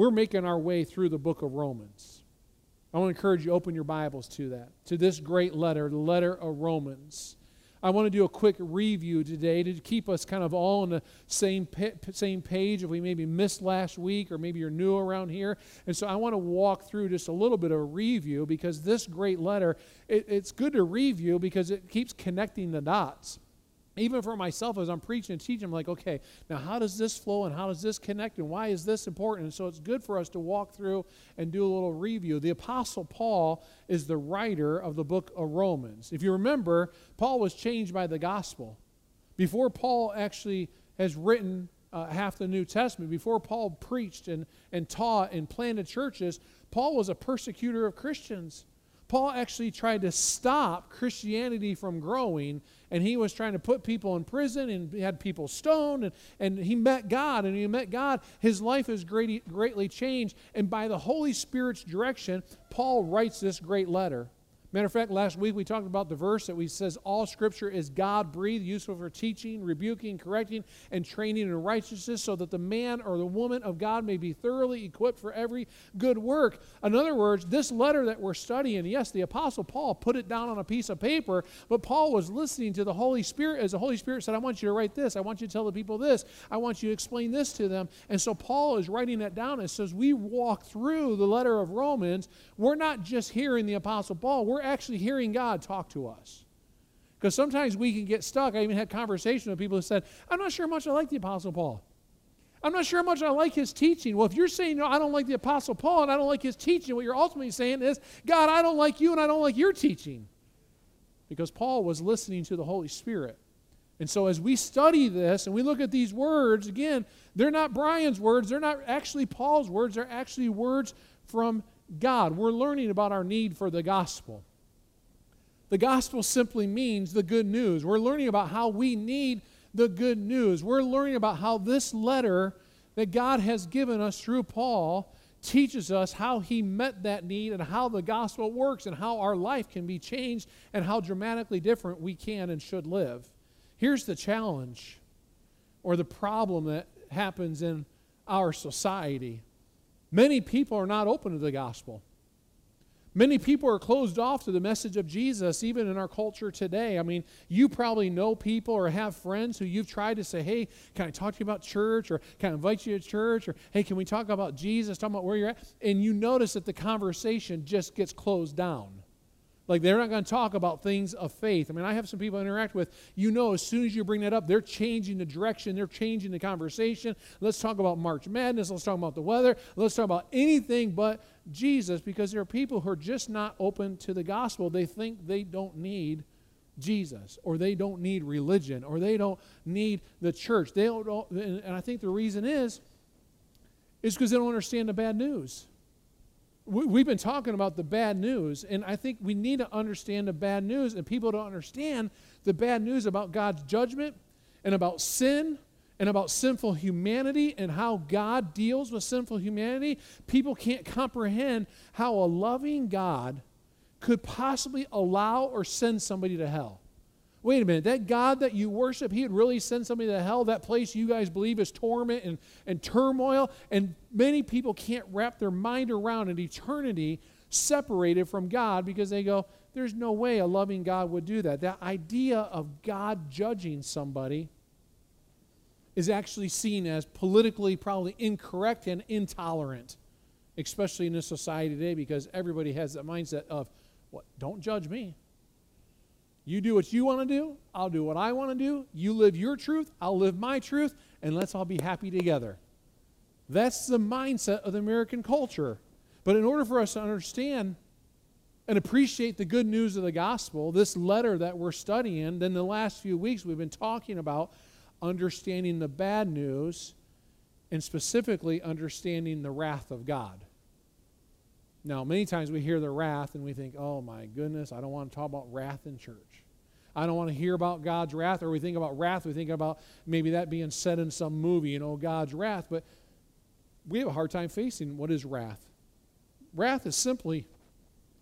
we're making our way through the book of Romans. I want to encourage you open your Bibles to that, to this great letter, the letter of Romans. I want to do a quick review today to keep us kind of all on the same same page if we maybe missed last week or maybe you're new around here. And so I want to walk through just a little bit of a review because this great letter, it, it's good to review because it keeps connecting the dots even for myself as I'm preaching and teaching, I'm like, okay, now how does this flow and how does this connect and why is this important? And so it's good for us to walk through and do a little review. The Apostle Paul is the writer of the book of Romans. If you remember, Paul was changed by the gospel. Before Paul actually has written uh, half the New Testament, before Paul preached and, and taught and planted churches, Paul was a persecutor of Christians. Paul actually tried to stop Christianity from growing, and he was trying to put people in prison and had people stoned, and, and he met God, and he met God. His life is great, greatly changed, and by the Holy Spirit's direction, Paul writes this great letter. Matter of fact, last week we talked about the verse that we says all scripture is God breathed, useful for teaching, rebuking, correcting, and training in righteousness, so that the man or the woman of God may be thoroughly equipped for every good work. In other words, this letter that we're studying, yes, the Apostle Paul put it down on a piece of paper, but Paul was listening to the Holy Spirit as the Holy Spirit said, I want you to write this, I want you to tell the people this, I want you to explain this to them. And so Paul is writing that down. And says, we walk through the letter of Romans, we're not just hearing the Apostle Paul, we're we're actually hearing God talk to us. Because sometimes we can get stuck. I even had conversations with people who said, I'm not sure how much I like the Apostle Paul. I'm not sure how much I like his teaching. Well, if you're saying, no, I don't like the Apostle Paul and I don't like his teaching, what you're ultimately saying is, God, I don't like you and I don't like your teaching. Because Paul was listening to the Holy Spirit. And so as we study this and we look at these words, again, they're not Brian's words, they're not actually Paul's words, they're actually words from God. We're learning about our need for the gospel. The gospel simply means the good news. We're learning about how we need the good news. We're learning about how this letter that God has given us through Paul teaches us how he met that need and how the gospel works and how our life can be changed and how dramatically different we can and should live. Here's the challenge or the problem that happens in our society many people are not open to the gospel. Many people are closed off to the message of Jesus, even in our culture today. I mean, you probably know people or have friends who you've tried to say, hey, can I talk to you about church? Or can I invite you to church? Or hey, can we talk about Jesus? Talk about where you're at? And you notice that the conversation just gets closed down. Like they're not going to talk about things of faith. I mean, I have some people I interact with. You know, as soon as you bring that up, they're changing the direction, they're changing the conversation. Let's talk about March Madness. Let's talk about the weather. Let's talk about anything but Jesus because there are people who are just not open to the gospel. They think they don't need Jesus or they don't need religion or they don't need the church. They don't, and I think the reason is is because they don't understand the bad news we've been talking about the bad news, and I think we need to understand the bad news, and people don't understand the bad news about God's judgment and about sin and about sinful humanity and how God deals with sinful humanity. People can't comprehend how a loving God could possibly allow or send somebody to hell. Wait a minute, that God that you worship, he would really send somebody to hell, that place you guys believe is torment and, and turmoil. And many people can't wrap their mind around an eternity separated from God because they go, there's no way a loving God would do that. That idea of God judging somebody is actually seen as politically probably incorrect and intolerant, especially in this society today because everybody has that mindset of, what, don't judge me. You do what you want to do, I'll do what I want to do. You live your truth, I'll live my truth, and let's all be happy together. That's the mindset of the American culture. But in order for us to understand and appreciate the good news of the gospel, this letter that we're studying, then the last few weeks we've been talking about understanding the bad news and specifically understanding the wrath of God. Now, many times we hear the wrath and we think, oh my goodness, I don't want to talk about wrath in church. I don't want to hear about God's wrath. Or we think about wrath, we think about maybe that being said in some movie, you know, God's wrath. But we have a hard time facing what is wrath. Wrath is simply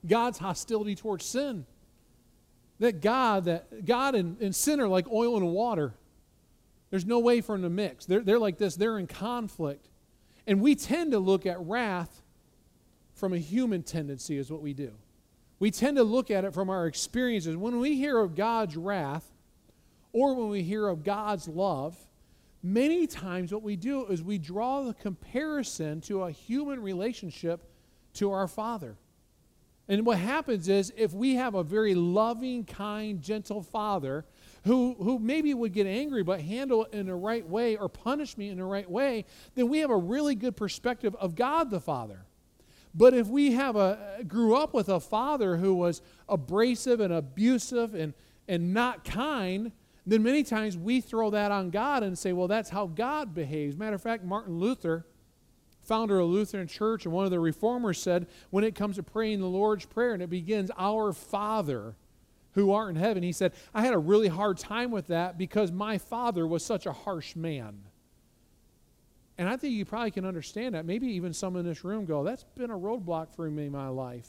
God's hostility towards sin. That God, that God and, and sin are like oil and water. There's no way for them to mix. They're, they're like this, they're in conflict. And we tend to look at wrath from a human tendency, is what we do. We tend to look at it from our experiences. When we hear of God's wrath, or when we hear of God's love, many times what we do is we draw the comparison to a human relationship to our Father. And what happens is if we have a very loving, kind, gentle Father who, who maybe would get angry but handle it in the right way or punish me in the right way, then we have a really good perspective of God the Father. But if we have a grew up with a father who was abrasive and abusive and, and not kind, then many times we throw that on God and say, well, that's how God behaves. Matter of fact, Martin Luther, founder of Lutheran Church and one of the reformers, said when it comes to praying the Lord's Prayer and it begins, Our Father who art in heaven, he said, I had a really hard time with that because my father was such a harsh man. And I think you probably can understand that. Maybe even some in this room go, That's been a roadblock for me in my life.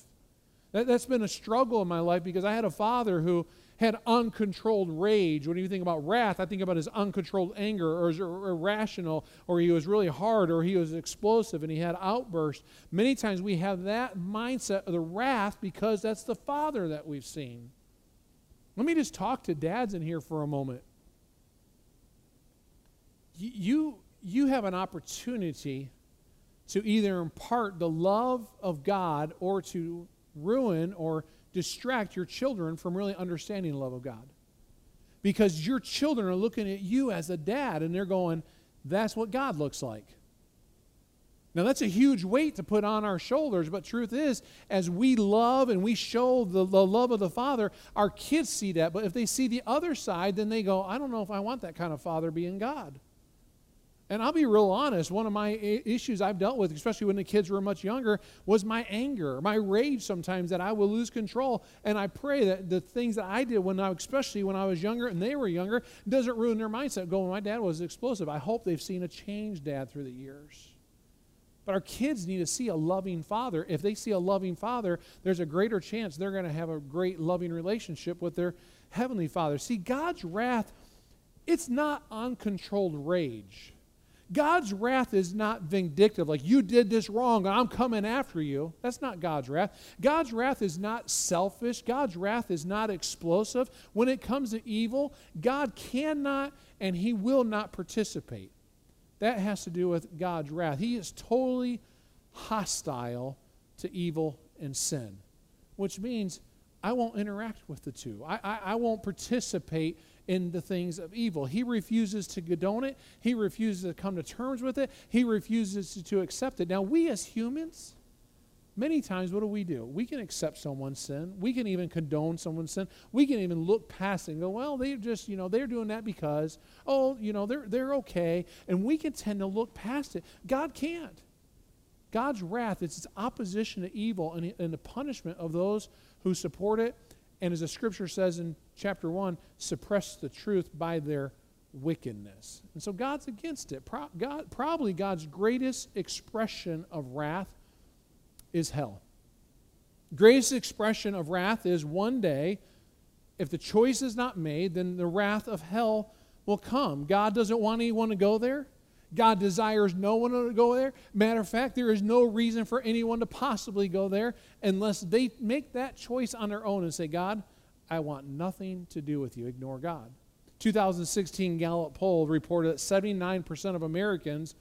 That, that's been a struggle in my life because I had a father who had uncontrolled rage. When you think about wrath, I think about his uncontrolled anger or his irrational, or he was really hard, or he was explosive and he had outbursts. Many times we have that mindset of the wrath because that's the father that we've seen. Let me just talk to dads in here for a moment. You, you have an opportunity to either impart the love of God or to ruin or distract your children from really understanding the love of God. Because your children are looking at you as a dad and they're going, that's what God looks like. Now, that's a huge weight to put on our shoulders, but truth is, as we love and we show the, the, love of the Father, our kids see that. But if they see the other side, then they go, I don't know if I want that kind of Father being God. And I'll be real honest, one of my issues I've dealt with, especially when the kids were much younger, was my anger, my rage sometimes that I would lose control. And I pray that the things that I did when I, especially when I was younger and they were younger, doesn't ruin their mindset. Going, my dad was explosive. I hope they've seen a change, dad, through the years. But our kids need to see a loving father. If they see a loving father, there's a greater chance they're going to have a great loving relationship with their heavenly father. See, God's wrath, it's not uncontrolled rage. God's wrath is not vindictive, like you did this wrong, I'm coming after you. That's not God's wrath. God's wrath is not selfish. God's wrath is not explosive. When it comes to evil, God cannot and He will not participate. That has to do with God's wrath. He is totally hostile to evil and sin, which means I won't interact with the two. I, I, I won't participate in the things of evil. He refuses to condone it. He refuses to come to terms with it. He refuses to, to accept it. Now, we as humans, many times, what do we do? We can accept someone's sin. We can even condone someone's sin. We can even look past it and go, well, they're just, you know, they're doing that because, oh, you know, they're, they're okay. And we can tend to look past it. God can't. God's wrath, it's its opposition to evil and, and the punishment of those who support it and as the scripture says in chapter 1, suppress the truth by their wickedness. And so God's against it. Pro- God, probably God's greatest expression of wrath is hell. Greatest expression of wrath is one day, if the choice is not made, then the wrath of hell will come. God doesn't want anyone to go there. God desires no one to go there. Matter of fact, there is no reason for anyone to possibly go there unless they make that choice on their own and say, God, I want nothing to do with you. Ignore God. 2016 Gallup poll reported that 79% of Americans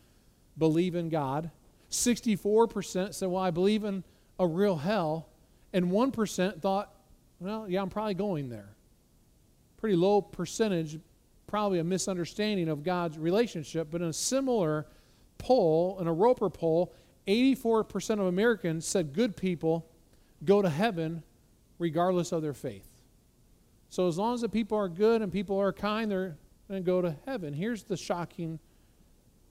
believe in God. 64% said, Well, I believe in a real hell. And 1% thought, Well, yeah, I'm probably going there. Pretty low percentage probably a misunderstanding of God's relationship, but in a similar poll, in a Roper poll, 84% of Americans said good people go to heaven regardless of their faith. So as long as the people are good and people are kind, they're going to go to heaven. Here's the shocking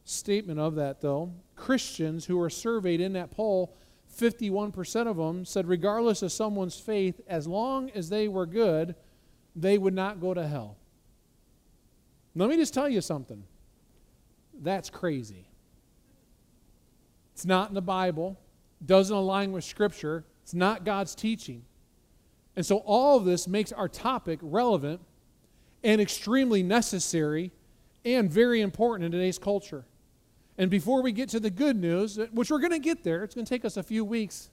statement of that, though. Christians who were surveyed in that poll, 51% of them said, regardless of someone's faith, as long as they were good, they would not go to hell. Let me just tell you something. That's crazy. It's not in the Bible, doesn't align with Scripture, it's not God's teaching. And so all of this makes our topic relevant and extremely necessary and very important in today's culture. And before we get to the good news, which we're going to get there, it's going to take us a few weeks,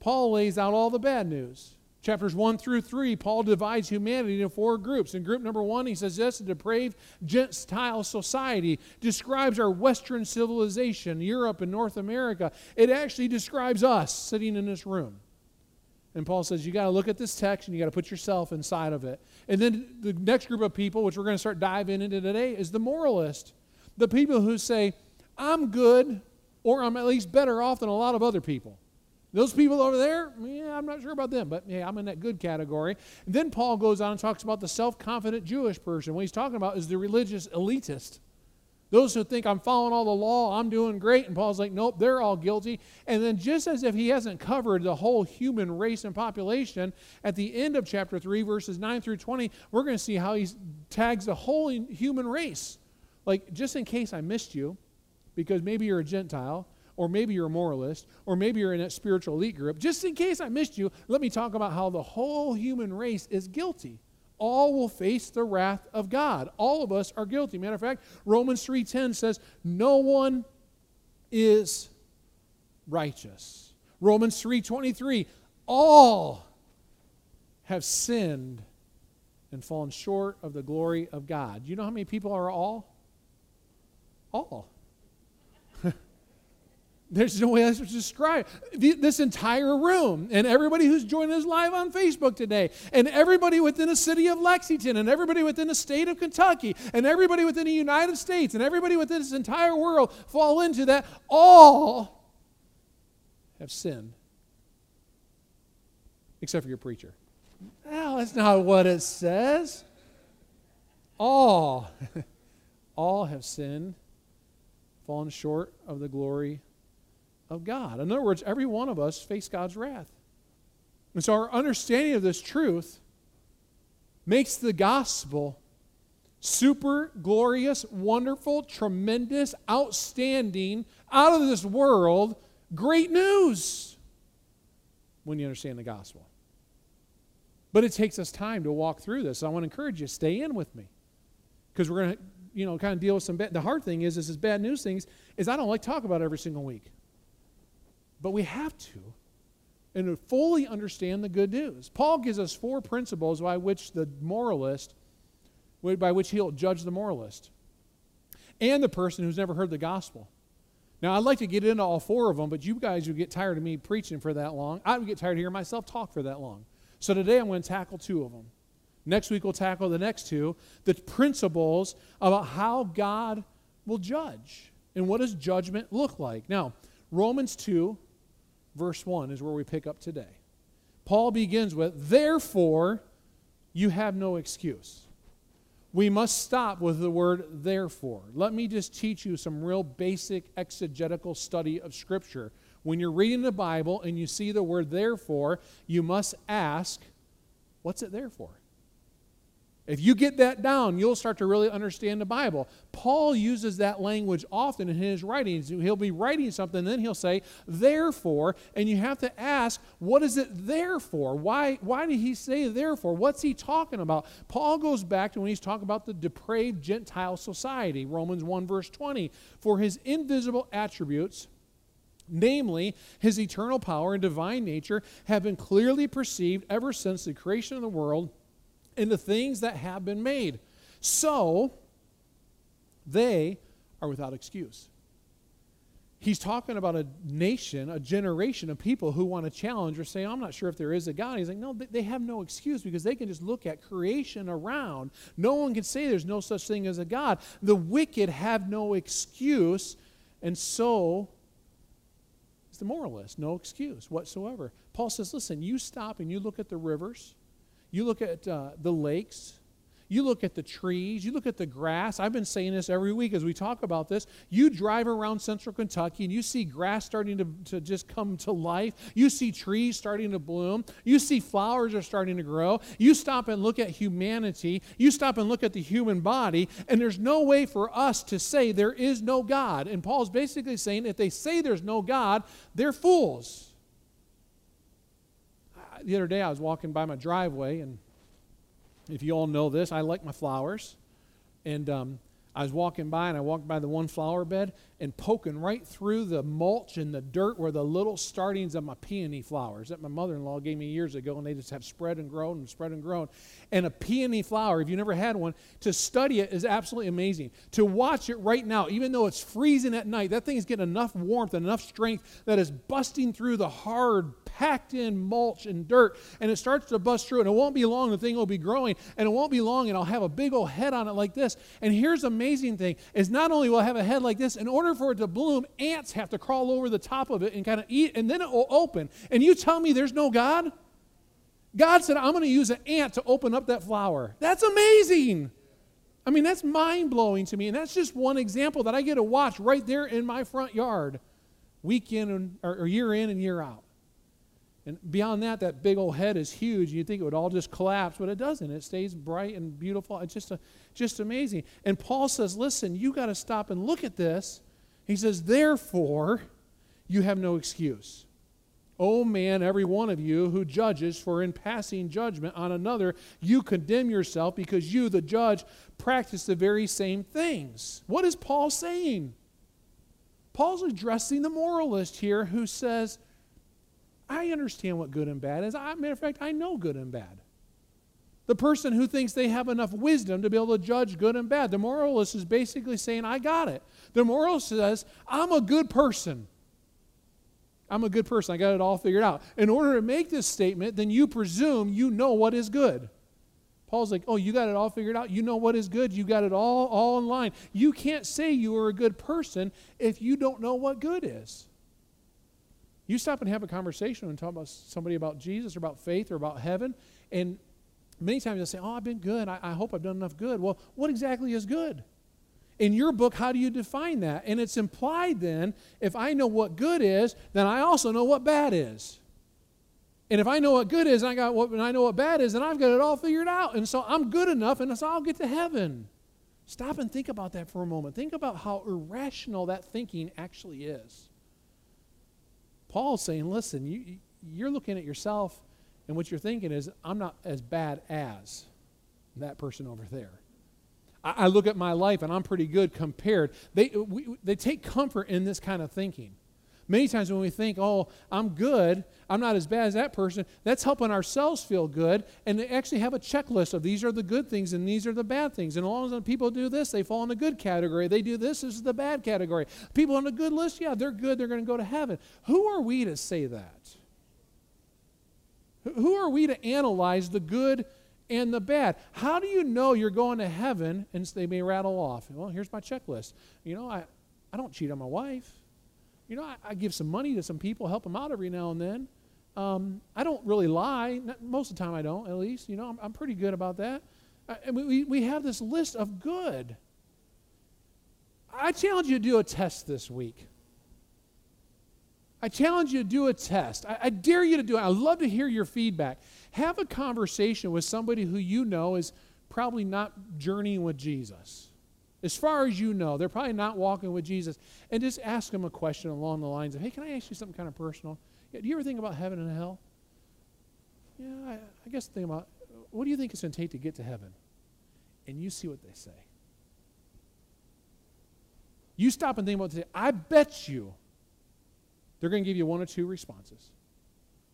Paul lays out all the bad news. Chapters 1 through 3, Paul divides humanity into four groups. In group number 1, he says this a depraved Gentile society describes our Western civilization, Europe and North America. It actually describes us sitting in this room. And Paul says you got to look at this text and you got to put yourself inside of it. And then the next group of people, which we're going to start diving into today, is the moralist. The people who say, I'm good or I'm at least better off than a lot of other people. Those people over there, yeah, I'm not sure about them, but yeah, I'm in that good category. And then Paul goes on and talks about the self confident Jewish person. What he's talking about is the religious elitist. Those who think I'm following all the law, I'm doing great. And Paul's like, nope, they're all guilty. And then, just as if he hasn't covered the whole human race and population, at the end of chapter 3, verses 9 through 20, we're going to see how he tags the whole human race. Like, just in case I missed you, because maybe you're a Gentile, or maybe you're a moralist, or maybe you're in a spiritual elite group, just in case I missed you, let me talk about how the whole human race is guilty all will face the wrath of God. All of us are guilty. Matter of fact, Romans 3:10 says, "No one is righteous." Romans 3:23, all have sinned and fallen short of the glory of God. You know how many people are all? All. There's no way else to describe this entire room and everybody who's joining us live on Facebook today, and everybody within the city of Lexington, and everybody within the state of Kentucky, and everybody within the United States, and everybody within this entire world fall into that. All have sinned, except for your preacher. No, that's not what it says. All, all have sinned, fallen short of the glory of God. In other words, every one of us face God's wrath. And so our understanding of this truth makes the gospel super glorious, wonderful, tremendous, outstanding, out of this world, great news when you understand the gospel. But it takes us time to walk through this. So I want to encourage you, stay in with me. Because we're going to, you know, kind of deal with some bad. The hard thing is, this is this bad news things, is I don't like talk about every single week. But we have to and to fully understand the good news. Paul gives us four principles by which the moralist, by which he'll judge the moralist and the person who's never heard the gospel. Now, I'd like to get into all four of them, but you guys would get tired of me preaching for that long. I would get tired of hearing myself talk for that long. So today I'm going to tackle two of them. Next week we'll tackle the next two the principles about how God will judge and what does judgment look like. Now, Romans 2 verse 1 is where we pick up today. Paul begins with, Therefore, you have no excuse. We must stop with the word therefore. Let me just teach you some real basic exegetical study of Scripture. When you're reading the Bible and you see the word therefore, you must ask, What's it there for? If you get that down, you'll start to really understand the Bible. Paul uses that language often in his writings. He'll be writing something, and then he'll say, therefore, and you have to ask, what is it there for? Why, why did he say therefore? What's he talking about? Paul goes back to when he's talking about the depraved Gentile society, Romans 1, verse 20. For his invisible attributes, namely his eternal power and divine nature, have been clearly perceived ever since the creation of the world in the things that have been made. So they are without excuse. He's talking about a nation, a generation of people who want to challenge or say, I'm not sure if there is a God. He's like, no, they have no excuse because they can just look at creation around. No one can say there's no such thing as a God. The wicked have no excuse, and so is the moralist. No excuse whatsoever. Paul says, listen, you stop and you look at the rivers you look at uh, the lakes, you look at the trees, you look at the grass. I've been saying this every week as we talk about this. You drive around central Kentucky and you see grass starting to, to just come to life. You see trees starting to bloom. You see flowers are starting to grow. You stop and look at humanity. You stop and look at the human body, and there's no way for us to say there is no God. And Paul's basically saying if they say there's no God, they're fools the other day I was walking by my driveway, and if you all know this, I like my flowers. And um, I was walking by and I walked by the one flower bed and poking right through the mulch and the dirt were the little startings of my peony flowers that my mother in law gave me years ago, and they just have spread and grown and spread and grown. And a peony flower, if you never had one, to study it is absolutely amazing. To watch it right now, even though it's freezing at night, that thing is getting enough warmth and enough strength that is busting through the hard, packed in mulch and dirt, and it starts to bust through, and it won't be long, the thing will be growing, and it won't be long, and I'll have a big old head on it like this. And here's the amazing thing is not only will I have a head like this, in order for it to bloom, ants have to crawl over the top of it and kind of eat, and then it will open. And you tell me there's no God? God said, I'm going to use an ant to open up that flower. That's amazing. I mean, that's mind blowing to me. And that's just one example that I get to watch right there in my front yard, week in and, or, year in and year out. And beyond that, that big old head is huge. You'd think it would all just collapse, but it doesn't. It stays bright and beautiful. It's just, a, just amazing. And Paul says, listen, you got to stop and look at this. He says, therefore, you have no excuse. O man, every one of you who judges, for in passing judgment on another, you condemn yourself because you, the judge, practice the very same things. What is Paul saying? Paul's addressing the moralist here who says, I understand what good and bad is. I, matter of fact, I know good and bad. The person who thinks they have enough wisdom to be able to judge good and bad. The moralist is basically saying, I got it. The moral says, I'm a good person. I'm a good person. I got it all figured out. In order to make this statement, then you presume you know what is good. Paul's like, oh, you got it all figured out. You know what is good. You got it all, all in line. You can't say you are a good person if you don't know what good is. You stop and have a conversation and talk about somebody about Jesus or about faith or about heaven, and many times they'll say, Oh, I've been good. I, I hope I've done enough good. Well, what exactly is good? In your book, how do you define that? And it's implied then, if I know what good is, then I also know what bad is. And if I know what good is, and I got what and I know what bad is, then I've got it all figured out. And so I'm good enough, and so I'll get to heaven. Stop and think about that for a moment. Think about how irrational that thinking actually is. Paul's saying, listen, you, you're looking at yourself, and what you're thinking is, I'm not as bad as that person over there. I, look at my life, and I'm pretty good compared. They, we, they take comfort in this kind of thinking. Many times when we think, oh, I'm good, I'm not as bad as that person, that's helping ourselves feel good and they actually have a checklist of these are the good things and these are the bad things. And as long as people do this, they fall in the good category. They do this, this is the bad category. People on the good list, yeah, they're good, they're going to go to heaven. Who are we to say that? Who are we to analyze the good and the bad? How do you know you're going to heaven? And they may rattle off. Well, here's my checklist. You know, I, I don't cheat on my wife. You know, I, I, give some money to some people, help them out every now and then. Um, I don't really lie. Most of the time, I don't, at least. You know, I'm, I'm pretty good about that. Uh, and we, we have this list of good. I challenge you to do a test this week. I challenge you to do a test. I, I dare you to do it. I'd love to hear your feedback. Have a conversation with somebody who you know is probably not journeying with Jesus. As far as you know, they're probably not walking with Jesus. And just ask them a question along the lines of, hey, can I ask you something kind of personal? Yeah, do you ever think about heaven and hell? Yeah, I, I guess think about, what do you think it's going to take to get to heaven? And you see what they say. You stop and think about it. I bet you they're going to give you one or two responses.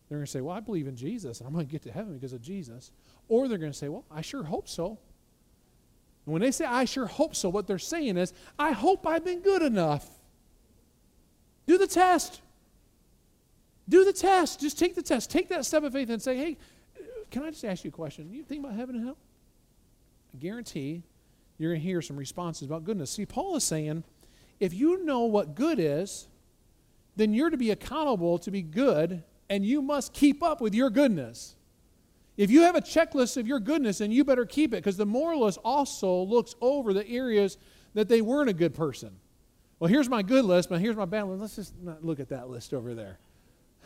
They're going to say, well, I believe in Jesus, and I'm going to get to heaven because of Jesus. Or they're going to say, well, I sure hope so. And when they say, I sure hope so, what they're saying is, I hope I've been good enough. Do the test. Do the test. Just take the test. Take that step of faith and say, hey, can I just ask you a question? You think about heaven and hell? I guarantee you're going to hear some responses about goodness. See, Paul is saying, if you know what good is, then you're to be accountable to be good, and you must keep up with your goodness. If you have a checklist of your goodness, then you better keep it because the moralist also looks over the areas that they weren't a good person. Well, here's my good list, but here's my bad list. Let's just not look at that list over there.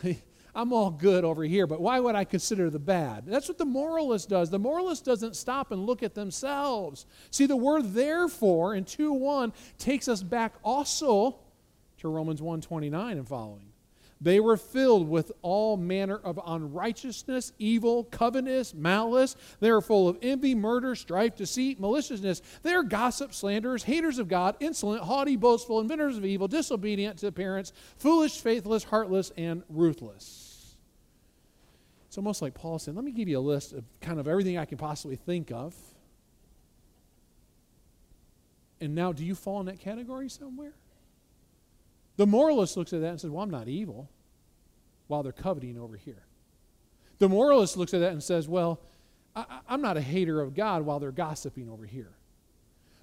I'm all good over here, but why would I consider the bad? That's what the moralist does. The moralist doesn't stop and look at themselves. See, the word therefore in 2 1 takes us back also to Romans 1 29 and following. They were filled with all manner of unrighteousness, evil, covetousness, malice. They are full of envy, murder, strife, deceit, maliciousness. They are gossips, slanderers, haters of God, insolent, haughty, boastful, inventors of evil, disobedient to parents, foolish, faithless, heartless, and ruthless. It's almost like Paul said, Let me give you a list of kind of everything I can possibly think of. And now, do you fall in that category somewhere? The moralist looks at that and says, Well, I'm not evil, while they're coveting over here. The moralist looks at that and says, Well, I, am not a hater of God while they're gossiping over here.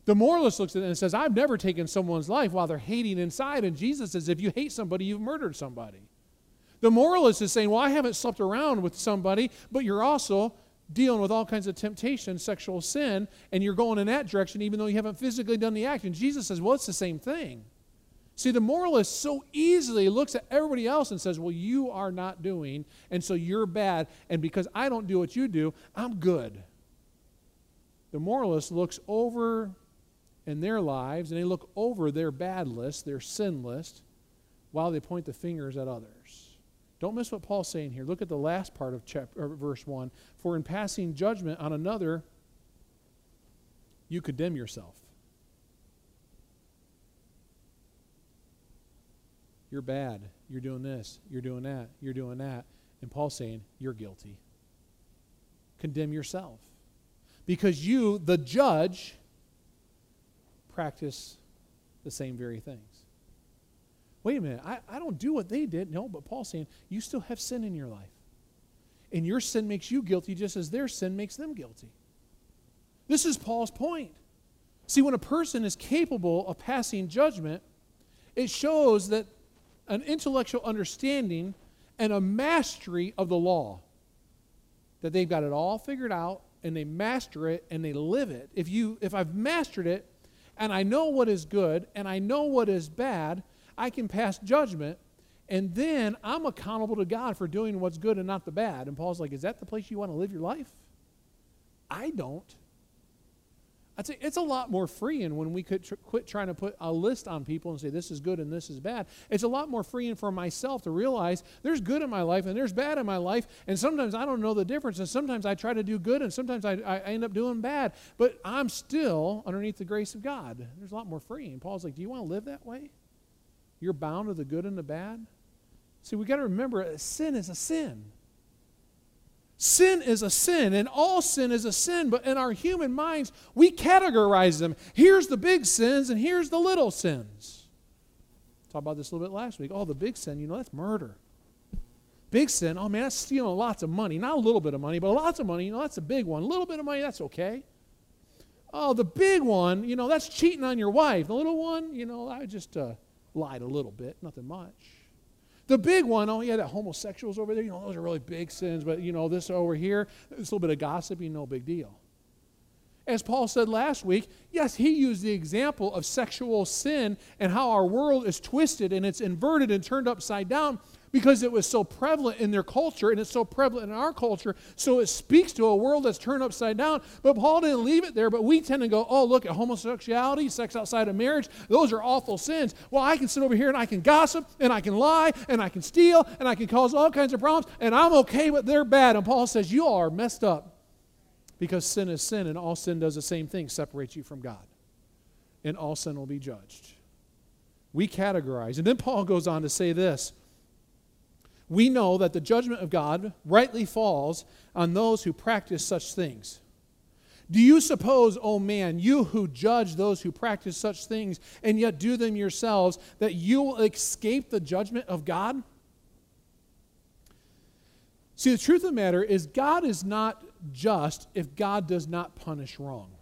The moralist looks at it and says, I've never taken someone's life while they're hating inside. And Jesus says, If you hate somebody, you've murdered somebody. The moralist is saying, Well, I haven't slept around with somebody, but you're also dealing with all kinds of temptation, sexual sin, and you're going in that direction even though you haven't physically done the act. And Jesus says, Well, it's the same thing. See, the moralist so easily looks at everybody else and says, Well, you are not doing, and so you're bad, and because I don't do what you do, I'm good. The moralist looks over in their lives and they look over their bad list, their sin list, while they point the fingers at others. Don't miss what Paul's saying here. Look at the last part of chapter, verse 1. For in passing judgment on another, you condemn yourself. You're bad. You're doing this. You're doing that. You're doing that. And Paul's saying, You're guilty. Condemn yourself. Because you, the judge, practice the same very things. Wait a minute. I, I don't do what they did. No, but Paul's saying, You still have sin in your life. And your sin makes you guilty just as their sin makes them guilty. This is Paul's point. See, when a person is capable of passing judgment, it shows that an intellectual understanding and a mastery of the law. That they've got it all figured out and they master it and they live it. If you if I've mastered it and I know what is good and I know what is bad, I can pass judgment and then I'm accountable to God for doing what's good and not the bad. And Paul's like, "Is that the place you want to live your life?" I don't. I'd say it's a lot more freeing when we could tr- quit trying to put a list on people and say this is good and this is bad. It's a lot more freeing for myself to realize there's good in my life and there's bad in my life, and sometimes I don't know the difference, and sometimes I try to do good and sometimes I, I end up doing bad, but I'm still underneath the grace of God. There's a lot more freeing. Paul's like, Do you want to live that way? You're bound to the good and the bad? See, we got to remember sin is a sin. Sin is a sin, and all sin is a sin, but in our human minds, we categorize them. Here's the big sins, and here's the little sins. Talked about this a little bit last week. Oh, the big sin, you know, that's murder. Big sin, oh man, that's stealing lots of money. Not a little bit of money, but lots of money, you know, that's a big one. A little bit of money, that's okay. Oh, the big one, you know, that's cheating on your wife. The little one, you know, I just uh, lied a little bit, nothing much. The big one, oh yeah, that homosexuals over there, you know, those are really big sins, but you know, this over here, this little bit of gossiping, no big deal. As Paul said last week, yes, he used the example of sexual sin and how our world is twisted and it's inverted and turned upside down because it was so prevalent in their culture and it's so prevalent in our culture. So it speaks to a world that's turned upside down. But Paul didn't leave it there. But we tend to go, oh, look at homosexuality, sex outside of marriage. Those are awful sins. Well, I can sit over here and I can gossip and I can lie and I can steal and I can cause all kinds of problems and I'm okay, but they're bad. And Paul says, you are messed up because sin is sin and all sin does the same thing separates you from God. And all sin will be judged. We categorize. And then Paul goes on to say this we know that the judgment of God rightly falls on those who practice such things. Do you suppose, O oh man, you who judge those who practice such things and yet do them yourselves, that you will escape the judgment of God? See, the truth of the matter is, God is not just if God does not punish wrong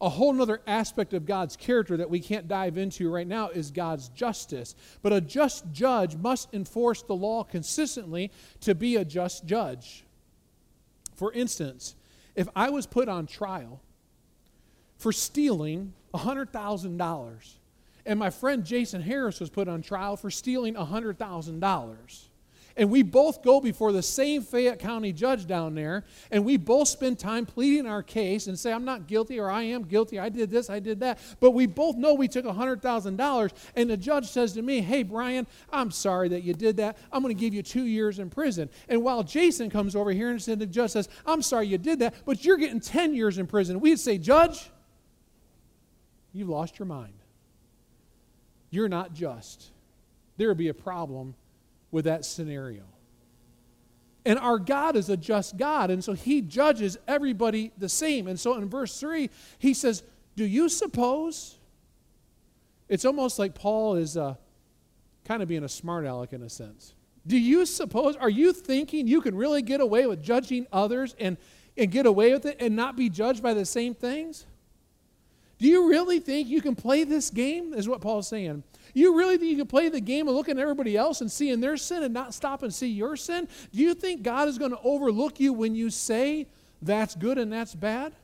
a whole other aspect of God's character that we can't dive into right now is God's justice. But a just judge must enforce the law consistently to be a just judge. For instance, if I was put on trial for stealing $100,000 and my friend Jason Harris was put on trial for stealing $100,000, and we both go before the same Fayette County judge down there, and we both spend time pleading our case and say, I'm not guilty or I am guilty, I did this, I did that. But we both know we took $100,000, and the judge says to me, Hey, Brian, I'm sorry that you did that. I'm going to give you two years in prison. And while Jason comes over here and the judge says, I'm sorry you did that, but you're getting 10 years in prison, we'd say, Judge, you've lost your mind. You're not just. There would be a problem with that scenario. And our God is a just God, and so He judges everybody the same. And so in verse 3, He says, Do you suppose? It's almost like Paul is uh, kind of being a smart aleck in a sense. Do you suppose, are you thinking you can really get away with judging others and, and get away with it and not be judged by the same things? Do you really think you can play this game? Is what Paul's saying. You really think you can play the game of looking at everybody else and seeing their sin and not stop and see your sin? Do you think God is going to overlook you when you say that's good and that's bad?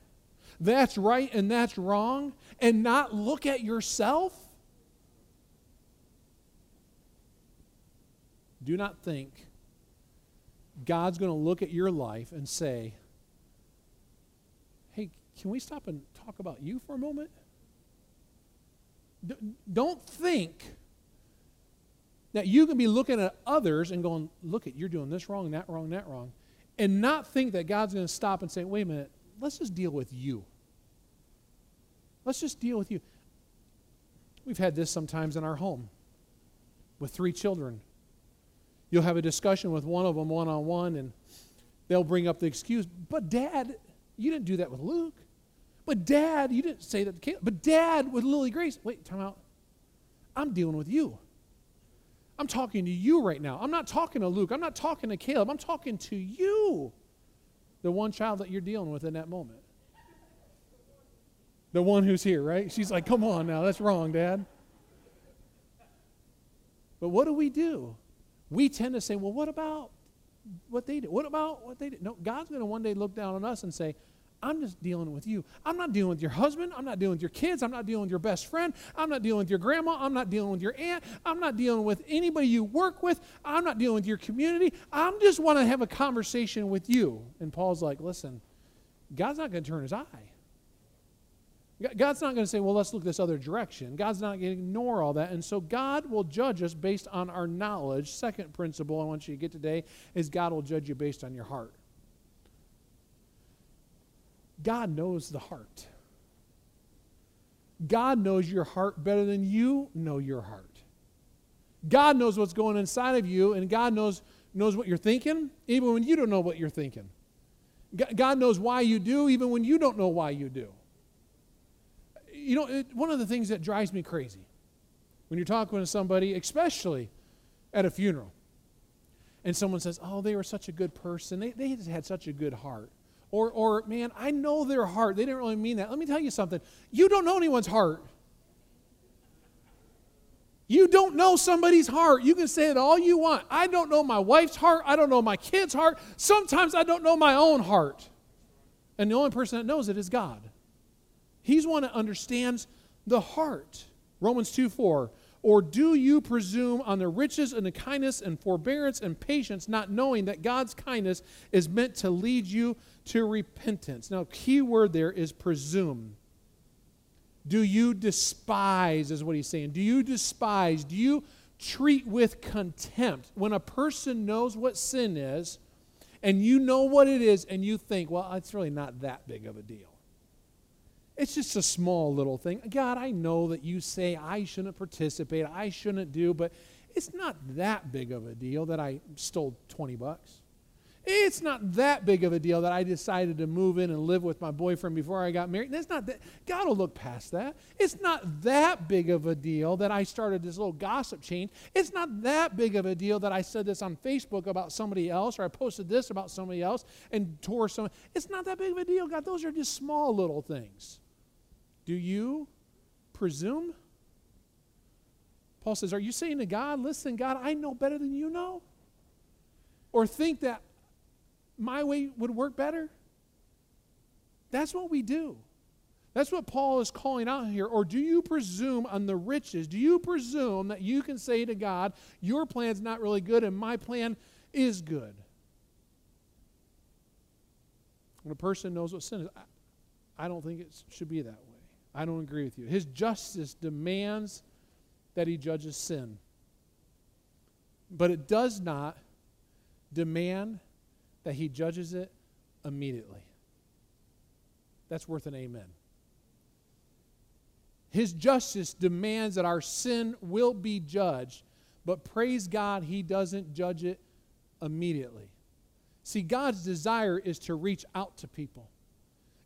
That's right and that's wrong? And not look at yourself? Do not think God's going to look at your life and say, hey, can we stop and talk about you for a moment? D- don't think that you can be looking at others and going, look at you're doing this wrong, that wrong, that wrong, and not think that God's going to stop and say, wait a minute, let's just deal with you. Let's just deal with you. We've had this sometimes in our home with three children. You'll have a discussion with one of them one on one, and they'll bring up the excuse, but dad, you didn't do that with Luke. But dad, you didn't say that to Caleb. But dad with Lily Grace. Wait, time out. I'm dealing with you. I'm talking to you right now. I'm not talking to Luke. I'm not talking to Caleb. I'm talking to you, the one child that you're dealing with in that moment. The one who's here, right? She's like, come on now, that's wrong, Dad. But what do we do? We tend to say, well, what about what they did? What about what they did? No, God's going to one day look down on us and say, I'm just dealing with you. I'm not dealing with your husband. I'm not dealing with your kids. I'm not dealing with your best friend. I'm not dealing with your grandma. I'm not dealing with your aunt. I'm not dealing with anybody you work with. I'm not dealing with your community. I just want to have a conversation with you. And Paul's like, listen, God's not going to turn his eye. God's not going to say, well, let's look this other direction. God's not going to ignore all that. And so God will judge us based on our knowledge. Second principle I want you to get today is God will judge you based on your heart. God knows the heart. God knows your heart better than you know your heart. God knows what's going inside of you, and God knows, knows what you're thinking, even when you don't know what you're thinking. God knows why you do, even when you don't know why you do. You know, it, one of the things that drives me crazy when you're talking to somebody, especially at a funeral, and someone says, Oh, they were such a good person, they, they had such a good heart. Or, or, man, I know their heart. They didn't really mean that. Let me tell you something. You don't know anyone's heart. You don't know somebody's heart. You can say it all you want. I don't know my wife's heart. I don't know my kid's heart. Sometimes I don't know my own heart. And the only person that knows it is God. He's one that understands the heart. Romans 2 4. Or do you presume on the riches and the kindness and forbearance and patience, not knowing that God's kindness is meant to lead you to repentance? Now, key word there is presume. Do you despise, is what he's saying. Do you despise? Do you treat with contempt when a person knows what sin is and you know what it is and you think, well, it's really not that big of a deal? It's just a small little thing. God, I know that you say I shouldn't participate, I shouldn't do, but it's not that big of a deal that I stole 20 bucks. It's not that big of a deal that I decided to move in and live with my boyfriend before I got married. That's not that. God will look past that. It's not that big of a deal that I started this little gossip chain. It's not that big of a deal that I said this on Facebook about somebody else or I posted this about somebody else and tore some. It's not that big of a deal, God. Those are just small little things. Do you presume? Paul says, Are you saying to God, listen, God, I know better than you know? Or think that my way would work better? That's what we do. That's what Paul is calling out here. Or do you presume on the riches? Do you presume that you can say to God, Your plan's not really good and my plan is good. When a person knows what sin is, I, don't think it should be that way. I don't agree with you. His justice demands that he judges sin, but it does not demand that he judges it immediately. That's worth an amen. His justice demands that our sin will be judged, but praise God, he doesn't judge it immediately. See, God's desire is to reach out to people.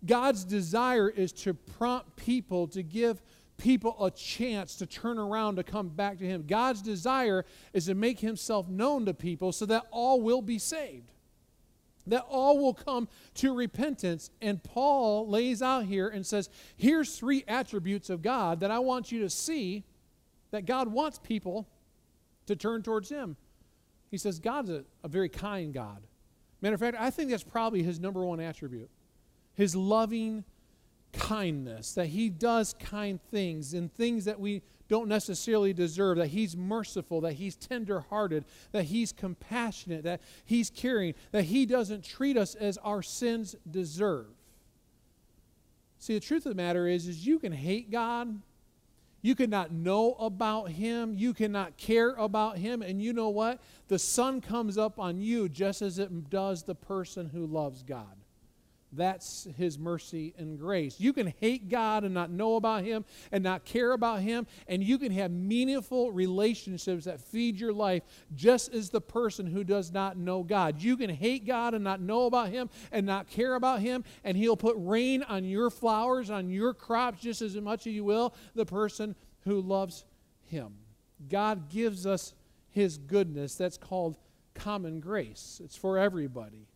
God's desire is to prompt people to give people a chance to turn around to come back to Him. God's desire is to make Himself known to people so that all will be saved, that all will come to repentance. And Paul lays out here and says, Here's three attributes of God that I want you to see that God wants people to turn towards Him. He says, God's a, a very kind God. Matter of fact, I think that's probably his number one attribute his loving kindness, that he does kind things and things that we don't necessarily deserve, that he's merciful, that he's tenderhearted, that he's compassionate, that he's caring, that he doesn't treat us as our sins deserve. See, the truth of the matter is, is you can hate God you cannot know about him. You cannot care about him. And you know what? The sun comes up on you just as it does the person who loves God. That's his mercy and grace. You can hate God and not know about him and not care about him, and you can have meaningful relationships that feed your life just as the person who does not know God. You can hate God and not know about him and not care about him, and he'll put rain on your flowers, on your crops, just as much as you will the person who loves him. God gives us his goodness. That's called common grace, it's for everybody.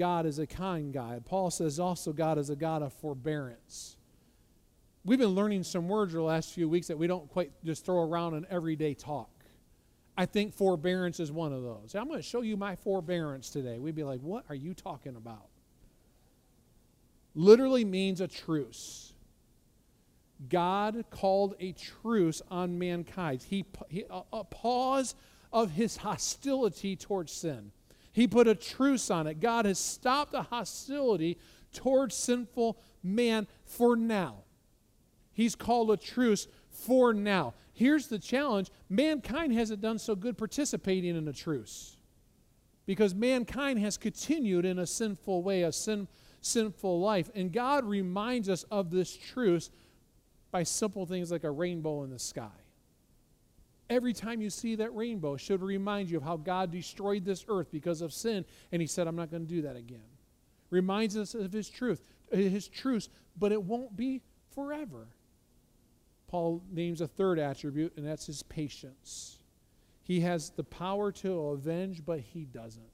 God is a kind God. Paul says also God is a God of forbearance. We've been learning some words the last few weeks that we don't quite just throw around in everyday talk. I think forbearance is one of those. I'm going to show you my forbearance today. We'd be like, what are you talking about? Literally means a truce. God called a truce on mankind. He, he a, a pause of his hostility towards sin. He put a truce on it. God has stopped the hostility towards sinful man for now. He's called a truce for now. Here's the challenge mankind hasn't done so good participating in a truce because mankind has continued in a sinful way, a sin, sinful life. And God reminds us of this truce by simple things like a rainbow in the sky. Every time you see that rainbow should remind you of how God destroyed this earth because of sin, and He said, I'm not going to do that again. Reminds us of His truth, His truth, but it won't be forever. Paul names a third attribute, and that's His patience. He has the power to avenge, but He doesn't.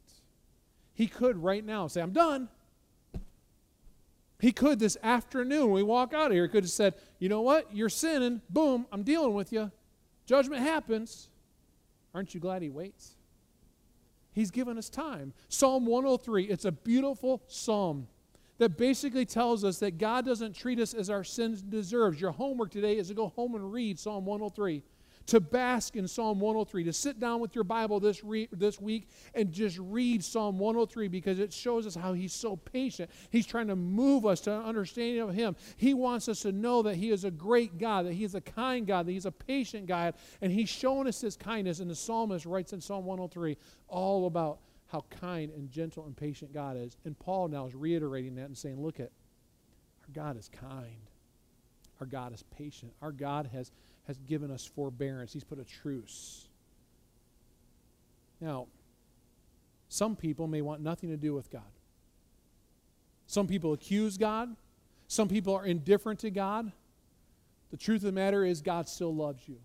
He could right now say, I'm done. He could this afternoon, when we walk out of here, could have said, You know what? You're sinning. Boom, I'm dealing with you. Judgment happens. Aren't you glad he waits? He's given us time. Psalm 103, it's a beautiful psalm that basically tells us that God doesn't treat us as our sins deserves. Your homework today is to go home and read Psalm 103 to bask in Psalm 103, to sit down with your Bible this, re- this week and just read Psalm 103 because it shows us how He's so patient. He's trying to move us to an understanding of Him. He wants us to know that He is a great God, that He is a kind God, that He's a patient God, and He's showing us His kindness. And the psalmist writes in Psalm 103 all about how kind and gentle and patient God is. And Paul now is reiterating that and saying, look at our God is kind. Our God is patient. Our God has has given us forbearance, He's put a truce. Now, some people may want nothing to do with God. Some people accuse God. Some people are indifferent to God. The truth of the matter is, God still loves you.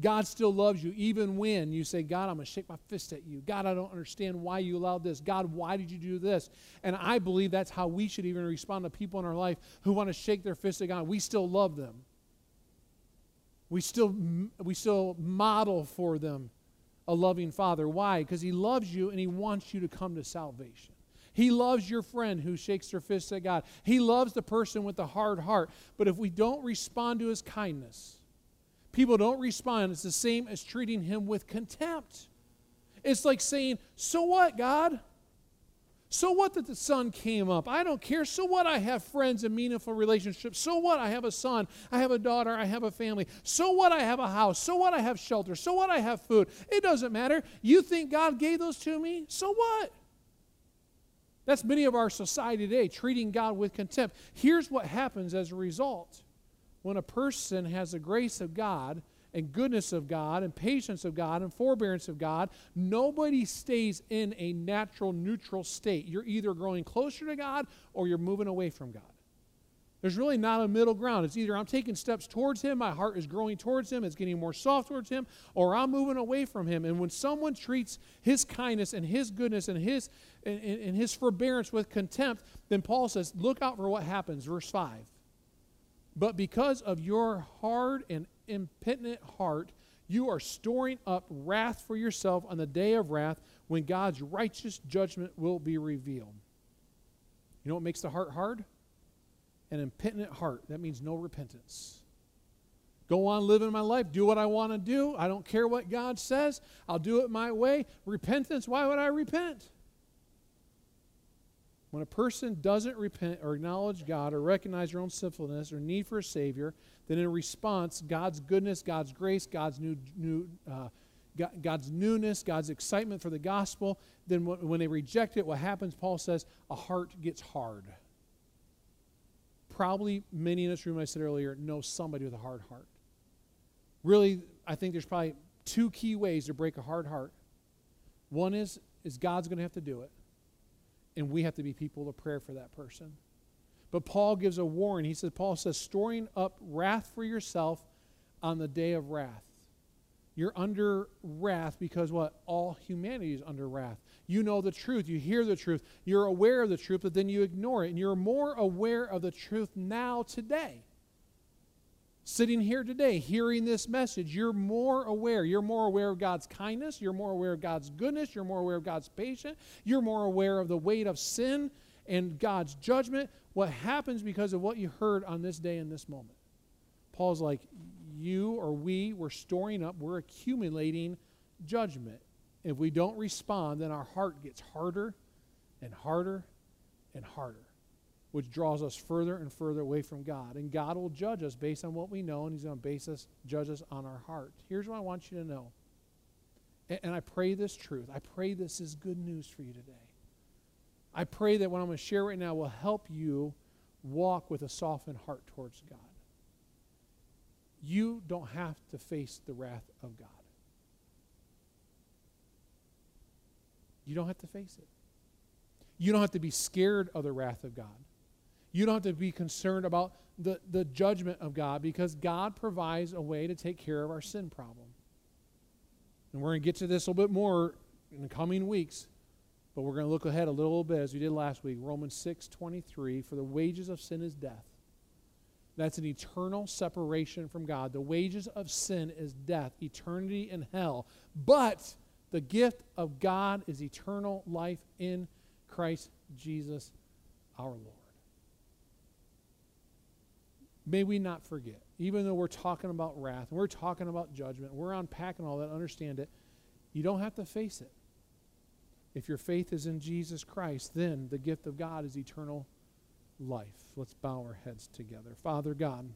God still loves you even when you say, God, I'm going to shake my fist at you. God, I don't understand why you allowed this. God, why did you do this? And I believe that's how we should even respond to people in our life who want to shake their fist at God. We still love them we still, we still model for them a loving father. Why? Because he loves you and he wants you to come to salvation. He loves your friend who shakes their fist at God. He loves the person with the hard heart. But if we don't respond to his kindness, people don't respond, it's the same as treating him with contempt. It's like saying, So what, God? So what that the sun came up? I don't care. So what I have friends and meaningful relationships? So what I have a son? I have a daughter. I have a family. So what I have a house? So what I have shelter? So what I have food? It doesn't matter. You think God gave those to me? So what? That's many of our society today, treating God with contempt. Here's what happens as a result when a person has the grace of God and goodness of God and patience of God and forbearance of God, nobody stays in a natural, neutral state. You're either growing closer to God or you're moving away from God. There's really not a middle ground. It's either I'm taking steps towards Him, my heart is growing towards Him, it's getting more soft towards Him, or I'm moving away from Him. And when someone treats His kindness and His goodness and His, and, and and His forbearance with contempt, then Paul says, Look out for what happens. Verse 5. But because of your hard and impenitent heart, you are storing up wrath for yourself on the day of wrath when God's righteous judgment will be revealed. You know what makes the heart hard? An impenitent heart. That means no repentance. Go on living my life, do what I want to do. I don't care what God says. I'll do it my way. Repentance, why would I repent? When a person doesn't repent or acknowledge God or recognize their own sinfulness or need for a Savior, then in response, God's goodness, God's grace, God's new, new uh, God's newness, God's excitement for the gospel, then when they reject it, what happens, Paul says, a heart gets hard. Probably many in this room, I said earlier, know somebody with a hard heart. Really, I think there's probably two key ways to break a hard heart. One is, is God's going to have to do it and we have to be people of prayer for that person. But Paul gives a warning. He says, Paul says, storing up wrath for yourself on the day of wrath. You're under wrath because what? All humanity is under wrath. You know the truth. You hear the truth. You're aware of the truth, but then you ignore it. And you're more aware of the truth now today sitting here today hearing this message, you're more aware. You're more aware of God's kindness. You're more aware of God's goodness. You're more aware of God's patience. You're more aware of the weight of sin and God's judgment. What happens because of what you heard on this day in this moment? Paul's like, you or we, we're storing up, we're accumulating judgment. If we don't respond, then our heart gets harder and harder and harder which draws us further and further away from God. And God will judge us based on what we know, and He's going to base us, judge us on our heart. Here's what I want you to know. And, and I pray this truth. I pray this is good news for you today. I pray that what I'm going to share right now will help you walk with a softened heart towards God. You don't have to face the wrath of God. You don't have to face it. You don't have to be scared of the wrath of God. You don't have to be concerned about the, the judgment of God because God provides a way to take care of our sin problem. And we're going to get to this a little bit more in the coming weeks, but we're going to look ahead a little bit as we did last week. Romans 6 23, for the wages of sin is death. That's an eternal separation from God. The wages of sin is death, eternity in hell. But the gift of God is eternal life in Christ Jesus our Lord may we not forget, even though we're talking about wrath, we're talking about judgment, we're unpacking all that, understand it, you don't have to face it. If your faith is in Jesus Christ, then the gift of God is eternal life. Let's bow our heads together. Father God,